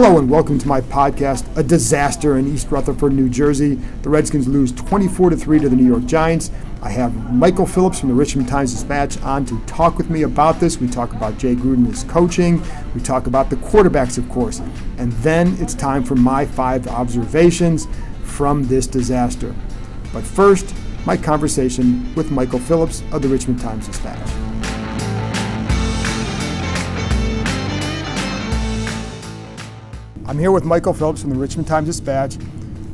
Hello and welcome to my podcast, A Disaster in East Rutherford, New Jersey. The Redskins lose 24 to 3 to the New York Giants. I have Michael Phillips from the Richmond Times Dispatch on to talk with me about this. We talk about Jay Gruden, his coaching. We talk about the quarterbacks, of course. And then it's time for my five observations from this disaster. But first, my conversation with Michael Phillips of the Richmond Times Dispatch. I'm here with Michael Phillips from the Richmond Times Dispatch.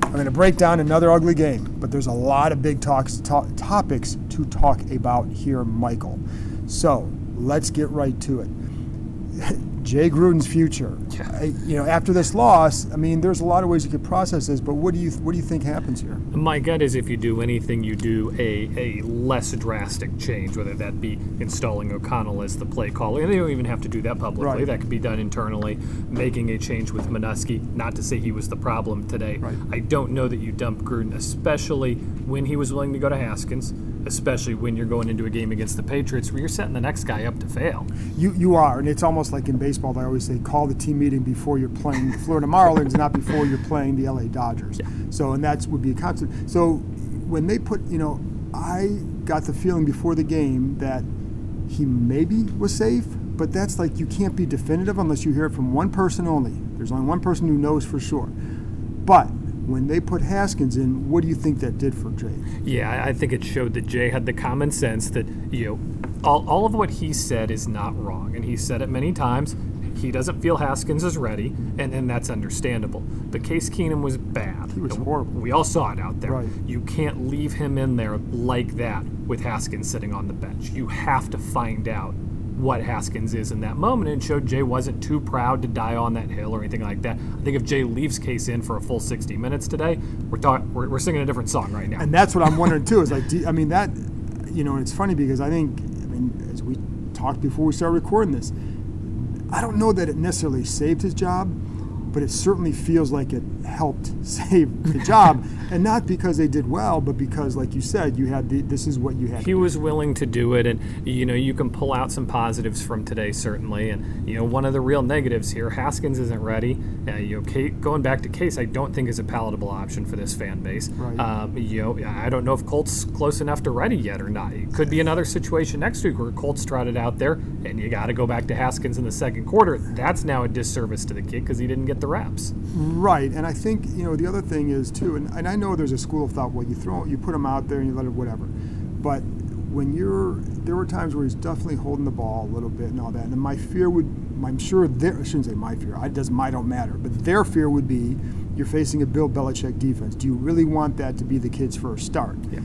I'm going to break down another ugly game, but there's a lot of big talks, to- topics to talk about here, Michael. So let's get right to it. Jay Gruden's future. I- you know, after this loss, I mean, there's a lot of ways you could process this, but what do you what do you think happens here? My gut is if you do anything, you do a, a less drastic change, whether that be installing O'Connell as the play caller. And they don't even have to do that publicly. Right. That could be done internally. Making a change with Manusky, not to say he was the problem today. Right. I don't know that you dump Gruden, especially when he was willing to go to Haskins, especially when you're going into a game against the Patriots where you're setting the next guy up to fail. You you are, and it's almost like in baseball. They always say call the team meeting before you're playing the Florida Marlins, not before you're playing the LA Dodgers. So, and that would be a constant. So, when they put, you know, I got the feeling before the game that he maybe was safe, but that's like you can't be definitive unless you hear it from one person only. There's only one person who knows for sure. But when they put Haskins in, what do you think that did for Jay? Yeah, I- think it showed that Jay had the common sense that, you know, all, all of what he said is not wrong. And he said it many times. He doesn't feel Haskins is ready, and, and that's understandable. But Case Keenum was bad. He was And horrible. We all saw it out there. Right. You can't leave him in there like that with Haskins sitting on the bench. You have to find out what Haskins is in that moment. And showed Jay wasn't too proud to die on that hill or anything like that. I think if Jay leaves Case in for a full 60 minutes today, we're, talk- we're, we're singing a different song right now. And that's what I'm wondering too. Is like, do, I mean, that, you know, and it's funny because I think, I mean, as we talked before we started recording this, I don't know that it necessarily saved his job, but it certainly feels like it helped save the job, and not because they did well, but because, like you said, you had the, this is what you had. he was willing to do it and you know you can pull out some positives from today certainly. And you know one of the real negatives here haskins isn't ready. Uh, you know Kate, going back to case i don't think is a palatable option for this fan base. Right. um, you know i don't know if colt's close enough to ready yet or not. It could be another situation next week where colt's trotted out there and you got to go back to haskins in the second quarter. That's now a disservice to the kid because he didn't get the reps Right, and I think you know the other thing is too, and, and I know there's a school of thought. Well, you throw, you put them out there and you let it, whatever. But when you're, there were times where he's definitely holding the ball a little bit and all that. And my fear would, I'm sure their, I shouldn't say my fear. I does my don't matter, but their fear would be, you're facing a Bill Belichick defense. Do you really want that to be the kid's first start? Yeah.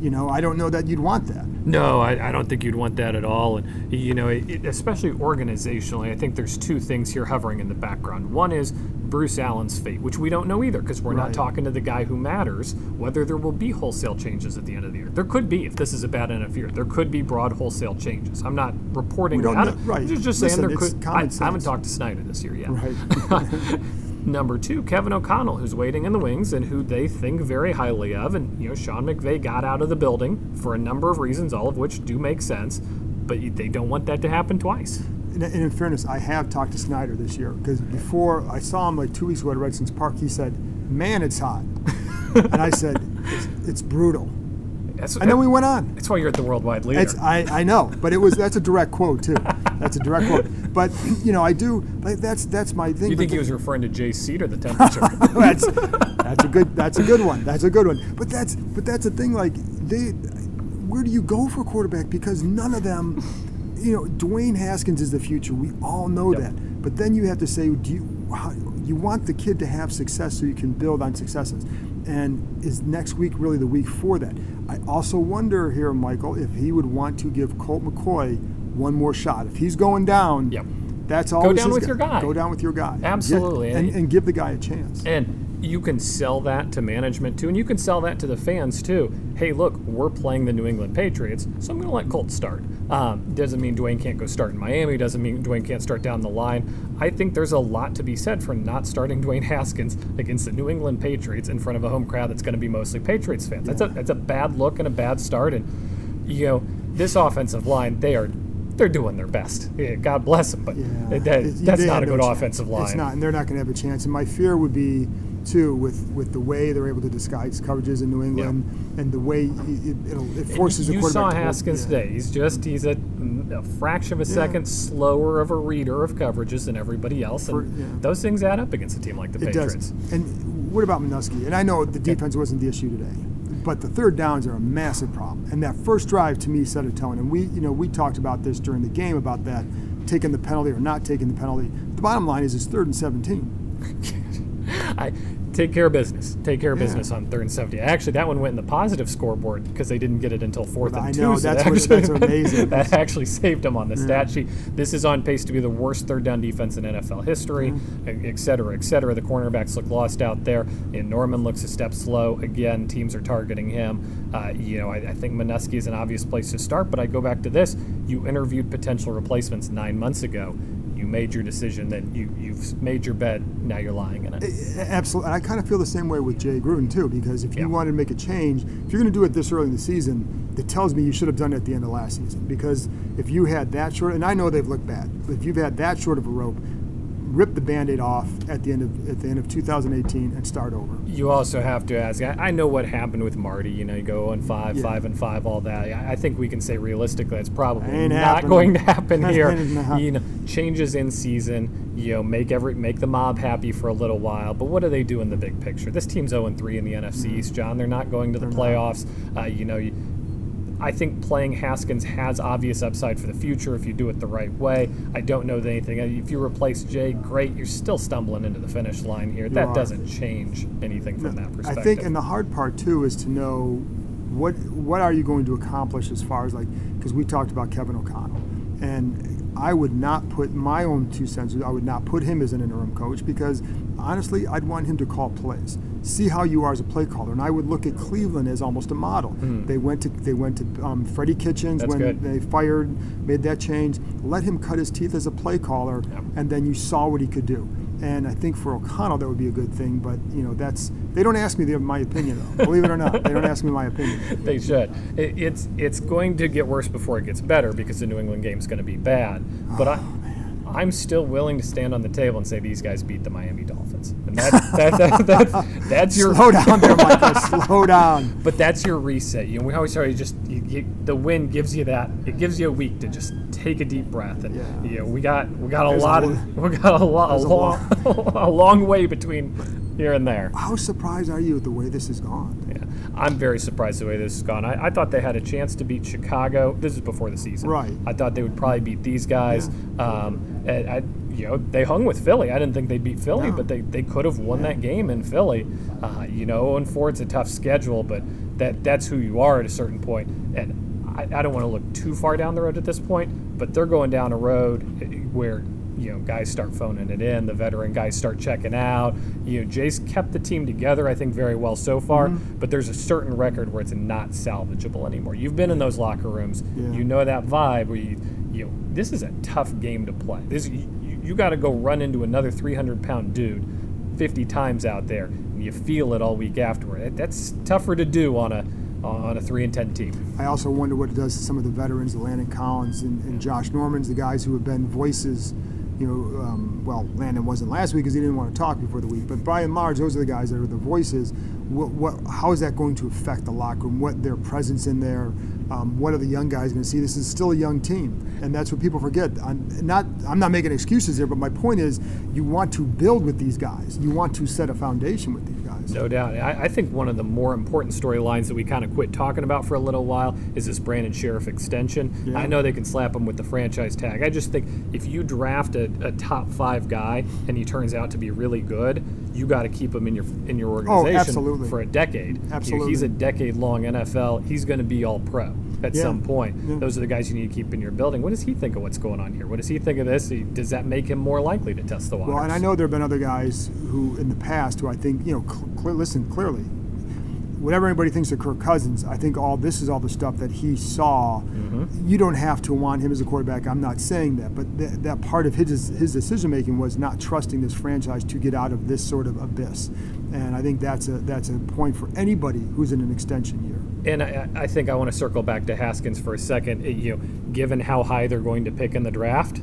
You know, I don't know that you'd want that. No, I, I don't think you'd want that at all. And you know, it, especially organizationally, I think there's two things here hovering in the background. One is Bruce Allen's fate, which we don't know either because we're Right. not talking to the guy who matters. Whether there will be wholesale changes at the end of the year, there could be if this is a bad enough year. There could be broad wholesale changes. I'm not reporting We don't know- right. Just, just Listen, saying there could. I, I haven't talked to Snyder this year yet. Right. Number two, Kevin O'Connell, who's waiting in the wings and who they think very highly of. And, you know, Sean McVay got out of the building for a number of reasons, all of which do make sense, but they don't want that to happen twice. And, in fairness, I have talked to Snyder this year because before I saw him like two weeks ago at Redskins Park, he said, "Man, it's hot," and I said, "It's, it's brutal." That's, And then we went on. That's why you're at the worldwide leader. It's, I, I know, but it was that's a direct quote too. That's a direct quote. But you know, I do. Like, that's that's my thing. you think he was referring to Jay or the temperature? that's that's a good that's a good one. That's a good one. But that's but that's the thing. Like they, where do you go for quarterback? Because none of them. you know, Dwayne Haskins is the future. We all know Yep. that. But then you have to say, do you how, you want the kid to have success so you can build on successes? And is next week really the week for that? I also wonder here, Michael, if he would want to give Colt McCoy one more shot. If he's going down, Yep. that's always down his with your guy. Go down with your guy. Absolutely. And, and give the guy a chance. And you can sell that to management too, and you can sell that to the fans too. Hey, look, we're playing the New England Patriots, so I'm going to let Colt start. Um, doesn't mean Dwayne can't go start in Miami. Doesn't mean Dwayne can't start down the line. I think there's a lot to be said for not starting Dwayne Haskins against the New England Patriots in front of a home crowd that's going to be mostly Patriots fans. That's a that's a bad look and a bad start. And you know, this offensive line, they are. They're doing their best. Yeah, God bless them, but Yeah, that- that's not a good offensive line. It's not, and they're not going to have a chance. And my fear would be, too, with, with the way they're able to disguise coverages in New England and the way it, it'll, it forces you the quarterback. saw Haskins yeah. today. He's just he's a, a fraction of a second slower of a reader of coverages than everybody else, and For- yeah. those things add up against a team like the It Patriots. does. And what about Manusky? And I know the defense wasn't the issue today, but the third downs are a massive problem. And that first drive to me set a tone. And we, you know, we talked about this during the game about that, taking the penalty or not taking the penalty. The bottom line is it's third and 17. I take care of business. Take care of Yeah. business on third and seventy. Actually, that one went in the positive scoreboard because they didn't get it until fourth I and know, two. so that's that what- that's amazing. That actually saved them on the stat sheet. This is on pace to be the worst third down defense in NFL history, Mm-hmm. e- et cetera, et cetera. The cornerbacks look lost out there, and Norman looks a step slow. Again, teams are targeting him. Uh, you know, I, I think Manusky is an obvious place to start, but I go back to this. You interviewed potential replacements nine months ago. You made your decision that you, you've made your bed, now you're lying in it. Absolutely. And I kind of feel the same way with Jay Gruden, too, because if you Yeah. wanted to make a change, if you're going to do it this early in the season, it tells me you should have done it at the end of last season. Because if you had that short, and I know they've looked bad, but if you've had that short of a rope, rip the band-aid off at the end of at the end of 2018 and start over. You also have to ask. I, I know what happened with Marty. You know, you go 0 and 5, Yeah. 5 and 5, all that. I, I think we can say realistically that's probably Ain't not happening. going to happen here. You know, changes in season. You know, make every make the mob happy for a little while. But what do they do in the big picture? This team's 0 and 3 in the NFC East, John. They're not going to the Mm. They're playoffs. Uh, you know. You, I think playing Haskins has obvious upside for the future if you do it the right way. I don't know that anything. Uh, if you replace Jay, great. You're still stumbling into the finish line here. that are. doesn't change anything from that perspective. I think, and the hard part too is to know what what are you going to accomplish as far as like because we talked about Kevin O'Connell, and I would not put my own two cents. I would not put him as an interim coach because honestly, I'd want him to call plays, see how you are as a play caller, and I would look at Cleveland as almost a model. They went to they went to um, Freddie Kitchens. That's when good. they fired, made that change. Let him cut his teeth as a play caller, Yep. and then you saw what he could do. And I think for O'Connell that would be a good thing, but you know that's they don't ask me the, my opinion though. Believe it or not, they don't ask me my opinion. They should. It, it's it's going to get worse before it gets better because the New England game is going to be bad. But I, I'm still willing to stand on the table and say these guys beat the Miami Dolphins, and that, that, that, that's that's your Slow down there, Michael. Slow down. But that's your reset. You know, we always to just you, you, the win gives you that. It gives you a week to just take a deep breath, and Yeah. you know, we got we got a There's a lot lo- of we got a lot a a long a long way between here and there. How surprised are you at the way this has gone? Yeah, I'm very surprised the way this has gone. I, I thought they had a chance to beat Chicago. This is before the season. Right. I thought they would probably beat these guys. Um, and I, you know, they hung with Philly. I didn't think they'd beat Philly, No. but they, they could have won that game in Philly. Uh, you know, 0 4 it's a tough schedule, but that that's who you are at a certain point. And I, I don't want to look too far down the road at this point, but they're going down a road eh, where you know guys start phoning it in, the veteran guys start checking out. You know, Jace kept the team together, I think, very well so far. Mm-hmm. But there's a certain record where it's not salvageable anymore. You've been in those locker rooms, Yeah. you know that vibe where you, you this is a tough game to play. This you, you got to go run into another 300 pound dude 50 times out there, and you feel it all week afterward. That's tougher to do on a on a three and ten team. I also wonder what it does to some of the veterans, Landon Collins and, and Josh Normans, the guys who have been voices. You know, um, well, Landon wasn't last week because he didn't want to talk before the week. But by and large, those are the guys that are the voices. What, what, how is that going to affect the locker room? What their presence in there? Um, what are the young guys going to see? This is still a young team, and that's what people forget. I'm not, I'm not making excuses here, but my point is, you want to build with these guys. You want to set a foundation with these. No doubt. I, I think one of the more important storylines that we kind of quit talking about for a little while is this Brandon Scherff extension. Yeah. I know they can slap him with the franchise tag. I just think if you draft a, a top five guy and he turns out to be really good, you got to keep him in your in your oh, organization Oh, for a decade. Absolutely. he's a decade long NFL. He's going to be all pro at Yeah. some point. Yeah. Those are the guys you need to keep in your building. What does he think of what's going on here? What does he think of this? He- Does that make him more likely to test the waters? Well, and I know there have been other guys who, in the past, who I think, you know, cl- listen clearly. Whatever anybody thinks of Kirk Cousins, I think all this is all the stuff that he saw. Mm-hmm. You don't have to want him as a quarterback. I'm not saying that, but th- that part of his his decision making was not trusting this franchise to get out of this sort of abyss, and I think that's a that's a point for anybody who's in an extension year. And I, I think I want to circle back to Haskins for a second. It- You know, given how high they're going to pick in the draft,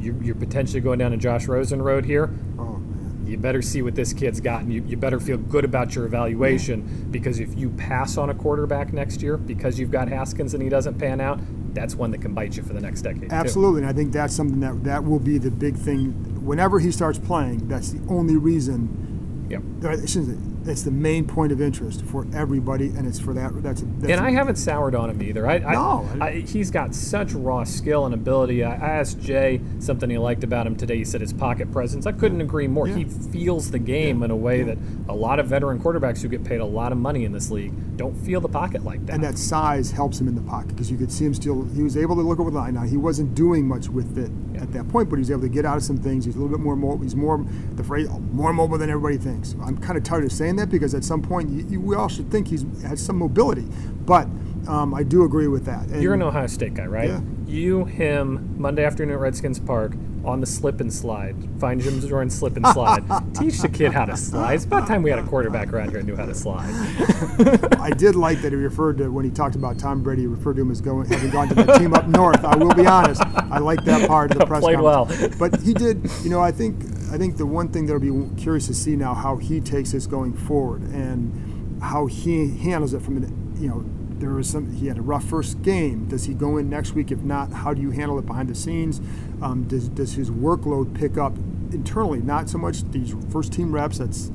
you, you're potentially going down a Josh Rosen road here. Oh man, You better see what this kid's gotten. you, you better feel good about your evaluation because if you pass on a quarterback next year because you've got Haskins and he doesn't pan out, that's one that can bite you for the next decade. too. Absolutely, and I think that's something that that will be the big thing. Whenever he starts playing, that's the only reason. Yep. or I shouldn't say- It's the main point of interest for everybody, and it's for that. That's, that's And I haven't soured on him either. I, No. I, I, he's got such raw skill and ability. I, asked Jay something he liked about him today. He said his pocket presence. I couldn't agree more. Yeah. He feels the game in a way that a lot of veteran quarterbacks who get paid a lot of money in this league don't feel the pocket like that. and that size helps him in the pocket because you could see him still. He was able to look over the line. Now he wasn't doing much with it at that point, but he was able to get out of some things. He's a little bit more mobile. He's more the phrase more mobile than everybody thinks. I'm kind of tired of saying that because at some point you, you, we all should think he's has some mobility, but um, I do agree with that. And You're an Ohio State guy, right? Yeah. You, him, Monday afternoon at Redskins Park on the slip and slide. Find Jim Zorn slip and slide. Teach the kid how to slide. It's about time we had a quarterback around here who knew how to slide. I did like that he referred to when he talked about Tom Brady. He referred to him as going having gone to that team up north. I will be honest. I like that part of the press Played conference. But he did. You know, I think I think the one thing that'll be curious to see now how he takes this going forward and how he handles it from the you know. There was some. He had a rough first game. Does he go in next week? If not, how do you handle it behind the scenes? Um, does does his workload pick up internally? Not so much these first team reps. That's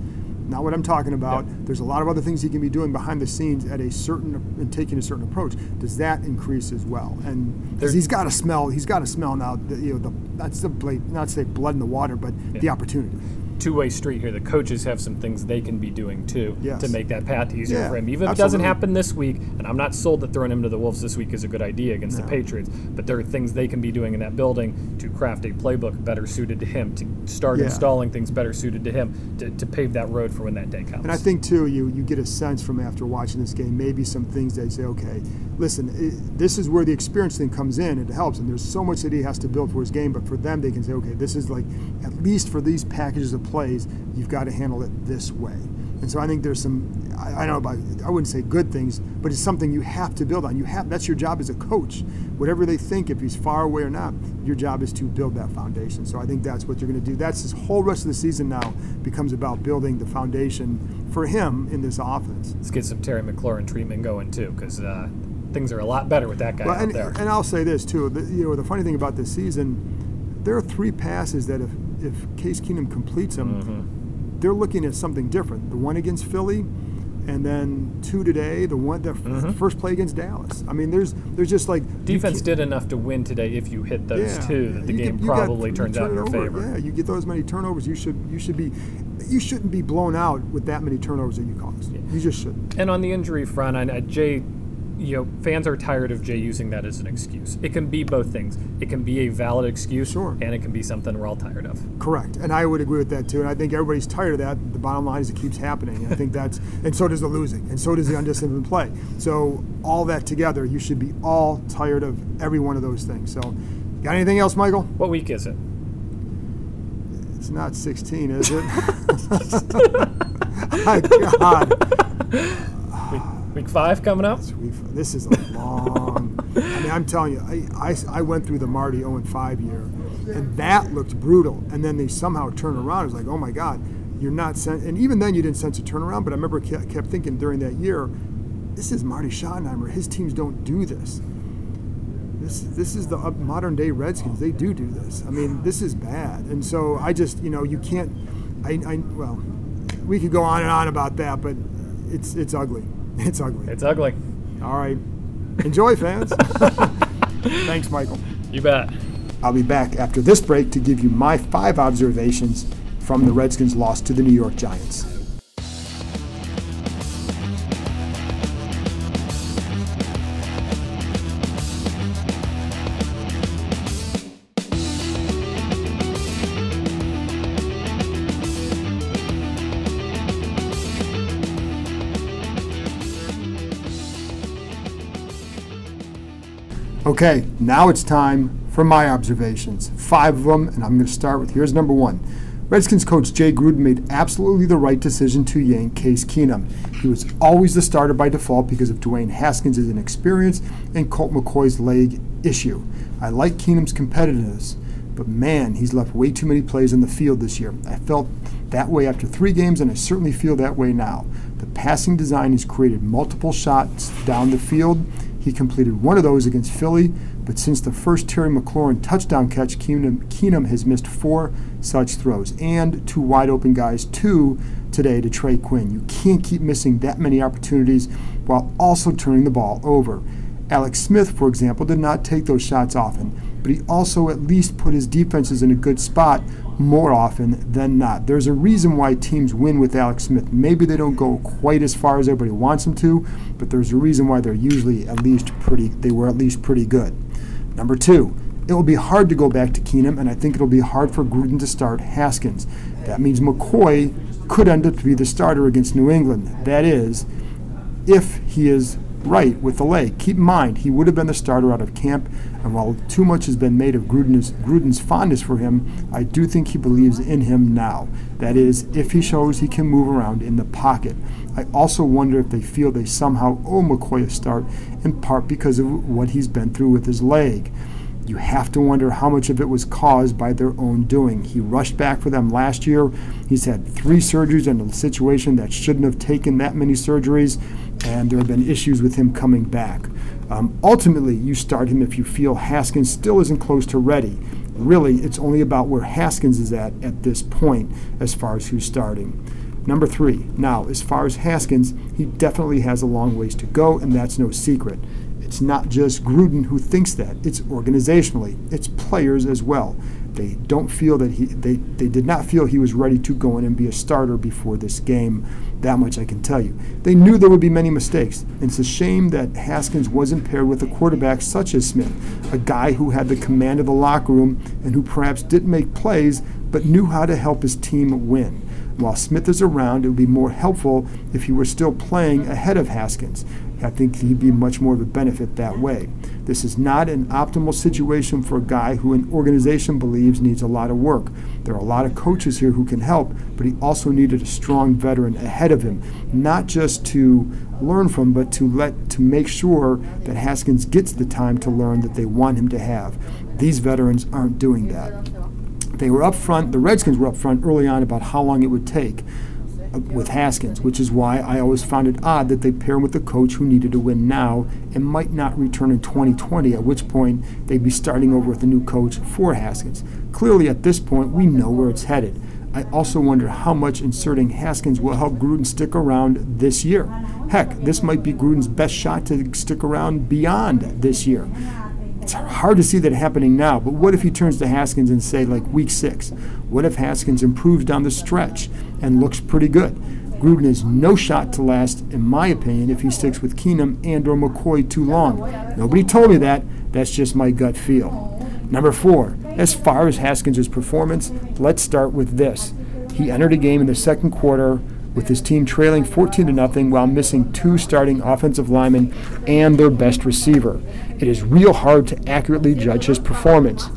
not what I'm talking about. There's a lot of other things he can be doing behind the scenes at a certain and taking a certain approach. Does that increase as well? And because he's got to smell, he's got to smell now. The, you know, the that's the not to say blood in the water, but the opportunity. Two way street here. The coaches have some things they can be doing too Yes. to make that path easier Yeah, for him. Even if it doesn't happen this week, and I'm not sold that throwing him to the Wolves this week is a good idea against the Patriots, but there are things they can be doing in that building to craft a playbook better suited to him, to start Yeah. installing things better suited to him, to, to pave that road for when that day comes. And I think too, you you get a sense from after watching this game, maybe some things they say, okay, listen, i this is where the experience thing comes in. It helps, and there's so much that he has to build for his game. But for them, they can say, okay, this is like at least for these packages of plays, you've got to handle it this way. And so I think there's some, I, I don't know about, I wouldn't say good things, but it's something you have to build on. You have that's your job as a coach. Whatever they think, if he's far away or not, your job is to build that foundation. So I think that's what you're going to do. That's this whole rest of the season now becomes about building the foundation for him in this offense. Let's get some Terry McLaurin treatment going too, because uh, things are a lot better with that guy Well, out and, there. and I'll say this too. The, you know, the funny thing about this season, there are three passes that if if Case Keenum completes them, Mm-hmm. they're looking at something different. The one against Philly, and then two today. The one the f- first play against Dallas. I mean, there's there's just like Mm-hmm. Defense did enough to win today. If you hit those yeah, two, that the game get- you got- probably turns turn out in your favor. Yeah, you get those many turnovers, you should you should be you shouldn't be blown out with that many turnovers that you caused. You just shouldn't. And on the injury front, I, I, Jay, you know, fans are tired of Jay using that as an excuse. It can be both things. It can be a valid excuse, Sure. and it can be something we're all tired of. Correct, and I would agree with that too. And I think everybody's tired of that. The bottom line is it keeps happening. And I think that's, and so does the losing, and so does the undisciplined play. So all that together, you should be all tired of every one of those things. So, got anything else, Michael? What week is it? It's not 16, is it? My God, Week, week five coming up. We've- this is a long. I mean, I'm telling you, I, I, I went through the Marty 0 5 year, and that looked brutal. And then they somehow turned around. It was like, oh my God, you're not. Sen-. And even then, you didn't sense a turnaround. But I remember kept thinking during that year, this is Marty Schottenheimer. His teams don't do this. This, this is the modern day Redskins. They do do this. I mean, this is bad. And so I just, you know, you can't. I, I well, we could go on and on about that, but it's it's ugly. It's ugly. It's ugly. All right. Enjoy, fans. Thanks, Michael. You bet. I'll be back after this break to give you my five observations from the Redskins' loss to the New York Giants. Okay, now it's time for my observations. Five of them, and I'm going to start with here's number one. Redskins coach Jay Gruden made absolutely the right decision to yank Case Keenum. He was always the starter by default because of Dwayne Haskins' inexperience and Colt McCoy's leg issue. I like Keenum's competitiveness, but man, he's left way too many plays on the field this year. I felt that way after three games, and I certainly feel that way now. The passing design has created multiple shots down the field he completed one of those against Philly, but since the first Terry McLaurin touchdown catch, Keenum, Keenum has missed four such throws and two wide open guys, two today to Trey Quinn. You can't keep missing that many opportunities while also turning the ball over. Alex Smith, for example, did not take those shots often, but he also at least put his defenses in a good spot more often than not. There's a reason why teams win with Alex Smith. Maybe they don't go quite as far as everybody wants them to, but there's a reason why they're usually at least pretty they were at least pretty good. Number 2, it will be hard to go back to Keenum, and I think it'll be hard for Gruden to start Haskins. That means McCoy could end up to be the starter against New England. That is, if he is right with the leg. Keep in mind, he would have been the starter out of camp, and while too much has been made of Gruden's, Gruden's fondness for him, I do think he believes in him now. That is, if he shows he can move around in the pocket. I also wonder if they feel they somehow owe McCoy a start, in part because of what he's been through with his leg. You have to wonder how much of it was caused by their own doing. He rushed back for them last year. He's had three surgeries in a situation that shouldn't have taken that many surgeries and there have been issues with him coming back. Um, ultimately, you start him if you feel Haskins still isn't close to ready. Really, it's only about where Haskins is at at this point as far as who's starting. Number three, now, as far as Haskins, he definitely has a long ways to go, and that's no secret. It's not just Gruden who thinks that, it's organizationally, it's players as well. They don't feel that he they, they did not feel he was ready to go in and be a starter before this game. That much I can tell you. They knew there would be many mistakes. And it's a shame that Haskins wasn't paired with a quarterback such as Smith, a guy who had the command of the locker room and who perhaps didn't make plays but knew how to help his team win. While Smith is around, it would be more helpful if he were still playing ahead of Haskins. I think he'd be much more of a benefit that way. This is not an optimal situation for a guy who an organization believes needs a lot of work. There are a lot of coaches here who can help, but he also needed a strong veteran ahead of him, not just to learn from, but to let to make sure that Haskins gets the time to learn that they want him to have. These veterans aren't doing that. They were up front, the Redskins were up front early on about how long it would take uh, with Haskins, which is why I always found it odd that they pair him with a coach who needed to win now and might not return in 2020, at which point they'd be starting over with a new coach for Haskins. Clearly, at this point, we know where it's headed. I also wonder how much inserting Haskins will help Gruden stick around this year. Heck, this might be Gruden's best shot to stick around beyond this year. It's hard to see that happening now, but what if he turns to Haskins and say, like week six? What if Haskins improves down the stretch and looks pretty good? Gruden has no shot to last, in my opinion, if he sticks with Keenum and or McCoy too long. Nobody told me that. That's just my gut feel. Number four, as far as Haskins' performance, let's start with this. He entered a game in the second quarter with his team trailing 14 to nothing while missing two starting offensive linemen and their best receiver. It is real hard to accurately judge his performance.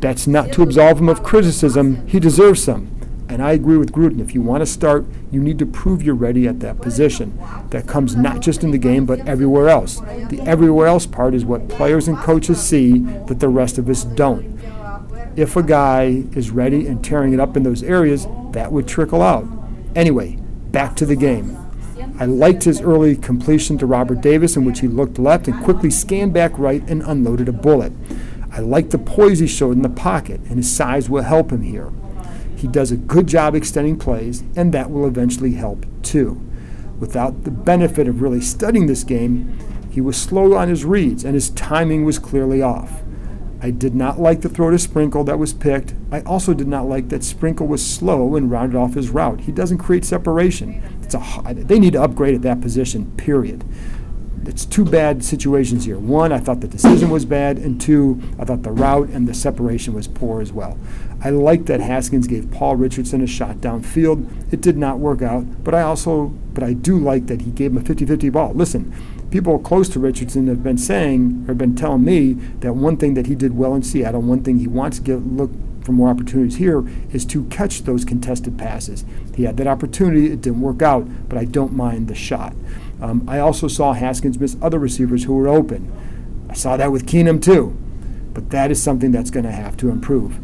That's not to absolve him of criticism, he deserves some. And I agree with Gruden. If you want to start, you need to prove you're ready at that position. That comes not just in the game, but everywhere else. The everywhere else part is what players and coaches see that the rest of us don't. If a guy is ready and tearing it up in those areas, that would trickle out. Anyway, back to the game. I liked his early completion to Robert Davis, in which he looked left and quickly scanned back right and unloaded a bullet. I liked the poise he showed in the pocket, and his size will help him here. He does a good job extending plays, and that will eventually help too. Without the benefit of really studying this game, he was slow on his reads, and his timing was clearly off. I did not like the throw to Sprinkle that was picked. I also did not like that Sprinkle was slow and rounded off his route. He doesn't create separation. It's a, they need to upgrade at that position, period. It's two bad situations here. One, I thought the decision was bad, and two, I thought the route and the separation was poor as well. I like that Haskins gave Paul Richardson a shot downfield. It did not work out, but I also, but I do like that he gave him a 50-50 ball. Listen, people close to Richardson have been saying or been telling me that one thing that he did well in Seattle, one thing he wants to get look for more opportunities here is to catch those contested passes. He had that opportunity, it didn't work out, but I don't mind the shot. Um, I also saw Haskins miss other receivers who were open. I saw that with Keenum too, but that is something that's going to have to improve.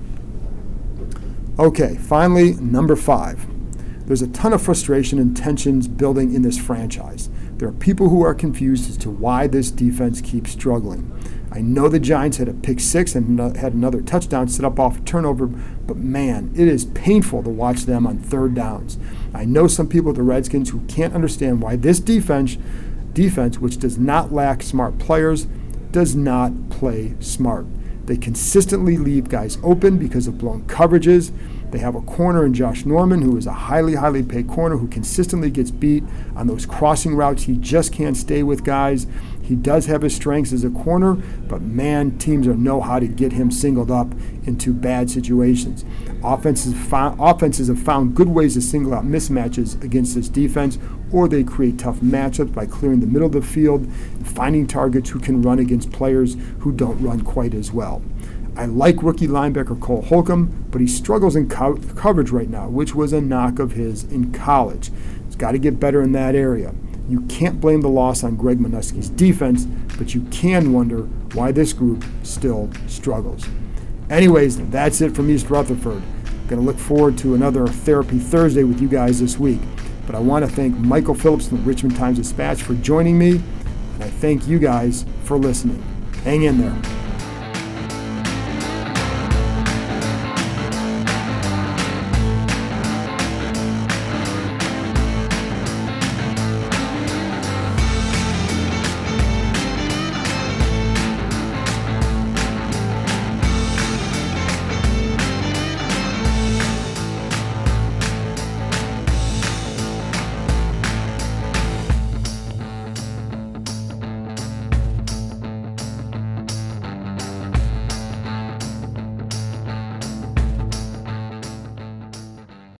Okay, finally, number five. There's a ton of frustration and tensions building in this franchise. There are people who are confused as to why this defense keeps struggling. I know the Giants had a pick six and had another touchdown set up off a turnover, but man, it is painful to watch them on third downs. I know some people at the Redskins who can't understand why this defense, defense, which does not lack smart players, does not play smart. They consistently leave guys open because of blown coverages. They have a corner in Josh Norman, who is a highly, highly paid corner who consistently gets beat on those crossing routes. He just can't stay with guys. He does have his strengths as a corner, but man, teams know how to get him singled up into bad situations. Offenses, offenses have found good ways to single out mismatches against this defense, or they create tough matchups by clearing the middle of the field and finding targets who can run against players who don't run quite as well. I like rookie linebacker Cole Holcomb, but he struggles in co- coverage right now, which was a knock of his in college. He's got to get better in that area. You can't blame the loss on Greg Manusky's defense, but you can wonder why this group still struggles. Anyways, that's it from East Rutherford. Going to look forward to another Therapy Thursday with you guys this week. But I want to thank Michael Phillips from the Richmond Times Dispatch for joining me, and I thank you guys for listening. Hang in there.